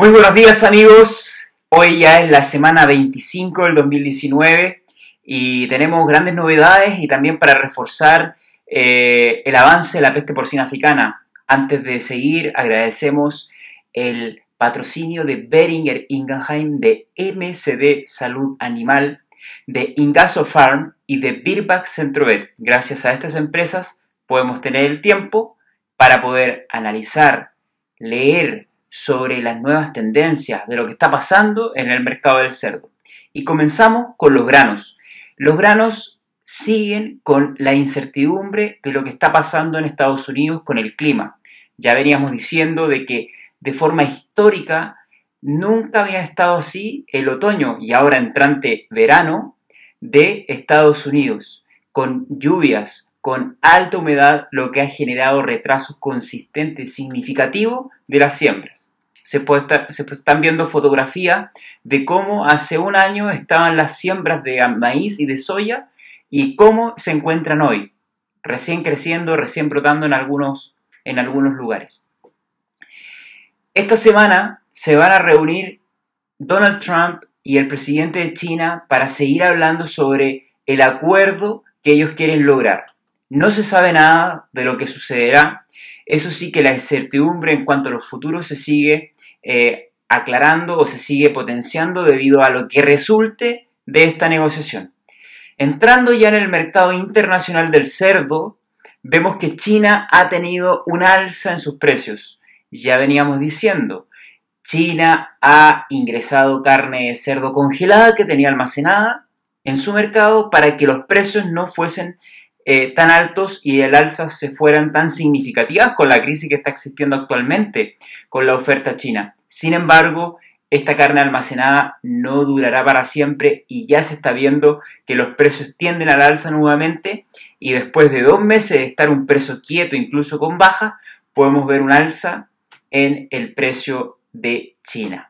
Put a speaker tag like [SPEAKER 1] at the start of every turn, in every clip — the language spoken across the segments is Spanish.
[SPEAKER 1] Muy buenos días amigos, hoy ya es la semana 25 del 2019 y tenemos grandes novedades y también para reforzar eh, el avance de la peste porcina africana. Antes de seguir agradecemos el patrocinio de Beringer Ingenheim, de MCD Salud Animal, de Ingaso Farm y de Birback Centrovet. Gracias a estas empresas podemos tener el tiempo para poder analizar, leer, sobre las nuevas tendencias de lo que está pasando en el mercado del cerdo. Y comenzamos con los granos. Los granos siguen con la incertidumbre de lo que está pasando en Estados Unidos con el clima. Ya veníamos diciendo de que de forma histórica nunca había estado así el otoño y ahora entrante verano de Estados Unidos, con lluvias, con alta humedad, lo que ha generado retrasos consistentes significativos de las siembras. Se, están viendo fotografías de cómo hace un año estaban las siembras de maíz y de soya y cómo se encuentran hoy, recién creciendo, recién brotando en algunos, en algunos lugares. Esta semana se van a reunir Donald Trump y el presidente de China para seguir hablando sobre el acuerdo que ellos quieren lograr. No se sabe nada de lo que sucederá. Eso sí que la incertidumbre en cuanto a los futuros se sigue eh, aclarando o se sigue potenciando debido a lo que resulte de esta negociación. Entrando ya en el mercado internacional del cerdo, vemos que China ha tenido un alza en sus precios. Ya veníamos diciendo, China ha ingresado carne de cerdo congelada que tenía almacenada en su mercado para que los precios no fuesen eh, tan altos y el alza se fueran tan significativas con la crisis que está existiendo actualmente con la oferta china. Sin embargo, esta carne almacenada no durará para siempre y ya se está viendo que los precios tienden al alza nuevamente y después de dos meses de estar un precio quieto, incluso con baja, podemos ver un alza en el precio de China.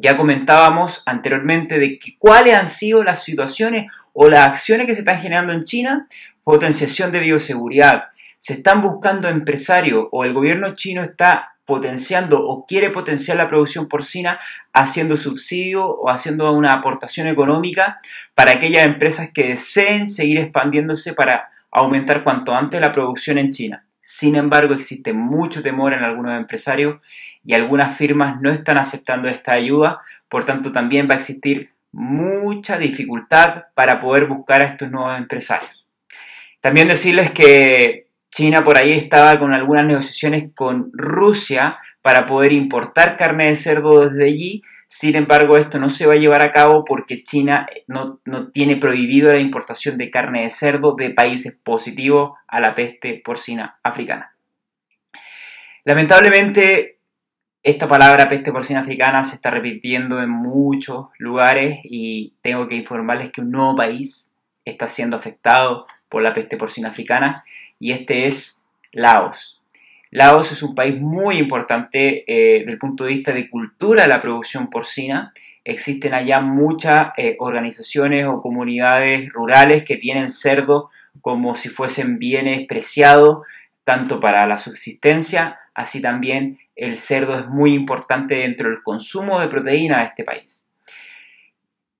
[SPEAKER 1] Ya comentábamos anteriormente de que cuáles han sido las situaciones o las acciones que se están generando en China, potenciación de bioseguridad. Se están buscando empresarios o el gobierno chino está potenciando o quiere potenciar la producción porcina haciendo subsidio o haciendo una aportación económica para aquellas empresas que deseen seguir expandiéndose para aumentar cuanto antes la producción en China. Sin embargo, existe mucho temor en algunos empresarios y algunas firmas no están aceptando esta ayuda, por tanto también va a existir mucha dificultad para poder buscar a estos nuevos empresarios. También decirles que China por ahí estaba con algunas negociaciones con Rusia para poder importar carne de cerdo desde allí. Sin embargo, esto no se va a llevar a cabo porque China no, no tiene prohibido la importación de carne de cerdo de países positivos a la peste porcina africana. Lamentablemente, esta palabra peste porcina africana se está repitiendo en muchos lugares y tengo que informarles que un nuevo país está siendo afectado por la peste porcina africana y este es Laos. Laos es un país muy importante eh, desde el punto de vista de cultura de la producción porcina. Existen allá muchas eh, organizaciones o comunidades rurales que tienen cerdo como si fuesen bienes preciados, tanto para la subsistencia, así también el cerdo es muy importante dentro del consumo de proteína de este país.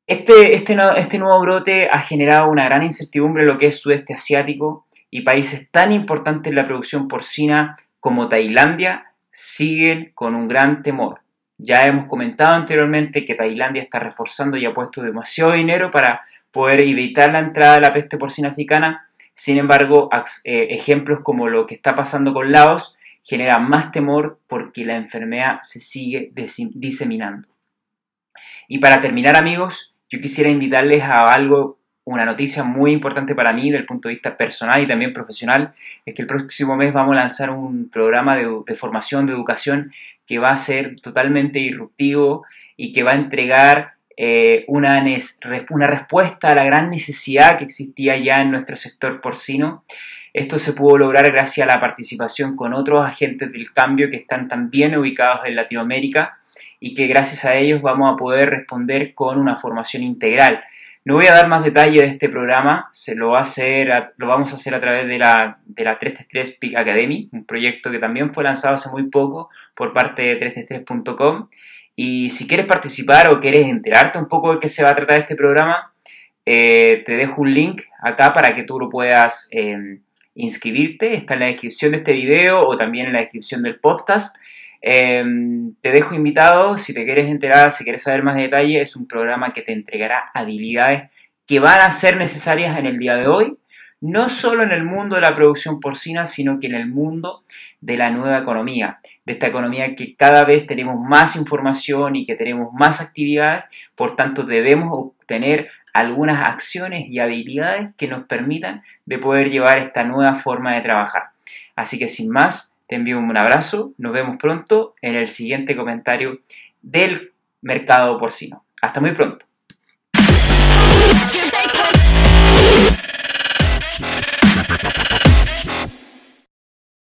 [SPEAKER 1] Este, este, este nuevo brote ha generado una gran incertidumbre en lo que es sudeste asiático y países tan importantes en la producción porcina como Tailandia siguen con un gran temor. Ya hemos comentado anteriormente que Tailandia está reforzando y ha puesto demasiado dinero para poder evitar la entrada de la peste porcina africana. Sin embargo, eh, ejemplos como lo que está pasando con Laos genera más temor porque la enfermedad se sigue diseminando. Y para terminar amigos, yo quisiera invitarles a algo, una noticia muy importante para mí desde el punto de vista personal y también profesional, es que el próximo mes vamos a lanzar un programa de, formación, de educación, que va a ser totalmente disruptivo y que va a entregar eh, una, una respuesta a la gran necesidad que existía ya en nuestro sector porcino esto se pudo lograr gracias a la participación con otros agentes del cambio que están también ubicados en Latinoamérica y que gracias a ellos vamos a poder responder con una formación integral. No voy a dar más detalle de este programa, se lo, va a hacer lo vamos a hacer a través de la, de la 333 Peak Academy, un proyecto que también fue lanzado hace muy poco por parte de 333.com. Y si quieres participar o quieres enterarte un poco de qué se va a tratar este programa, eh, te dejo un link acá para que tú lo puedas em, inscribirte. Está en la descripción de este video o también en la descripción del podcast. Em, te dejo invitado, si te quieres enterar, si quieres saber más detalle, es un programa que te entregará habilidades que van a ser necesarias en el día de hoy, no solo en el mundo de la producción porcina, sino que en el mundo de la nueva economía, de esta economía que cada vez tenemos más información y que tenemos más actividades, por tanto debemos obtener algunas acciones y habilidades que nos permitan de poder llevar esta nueva forma de trabajar. Así que sin más, te envío un abrazo, nos vemos pronto en el siguiente comentario del mercado porcino. Hasta muy pronto.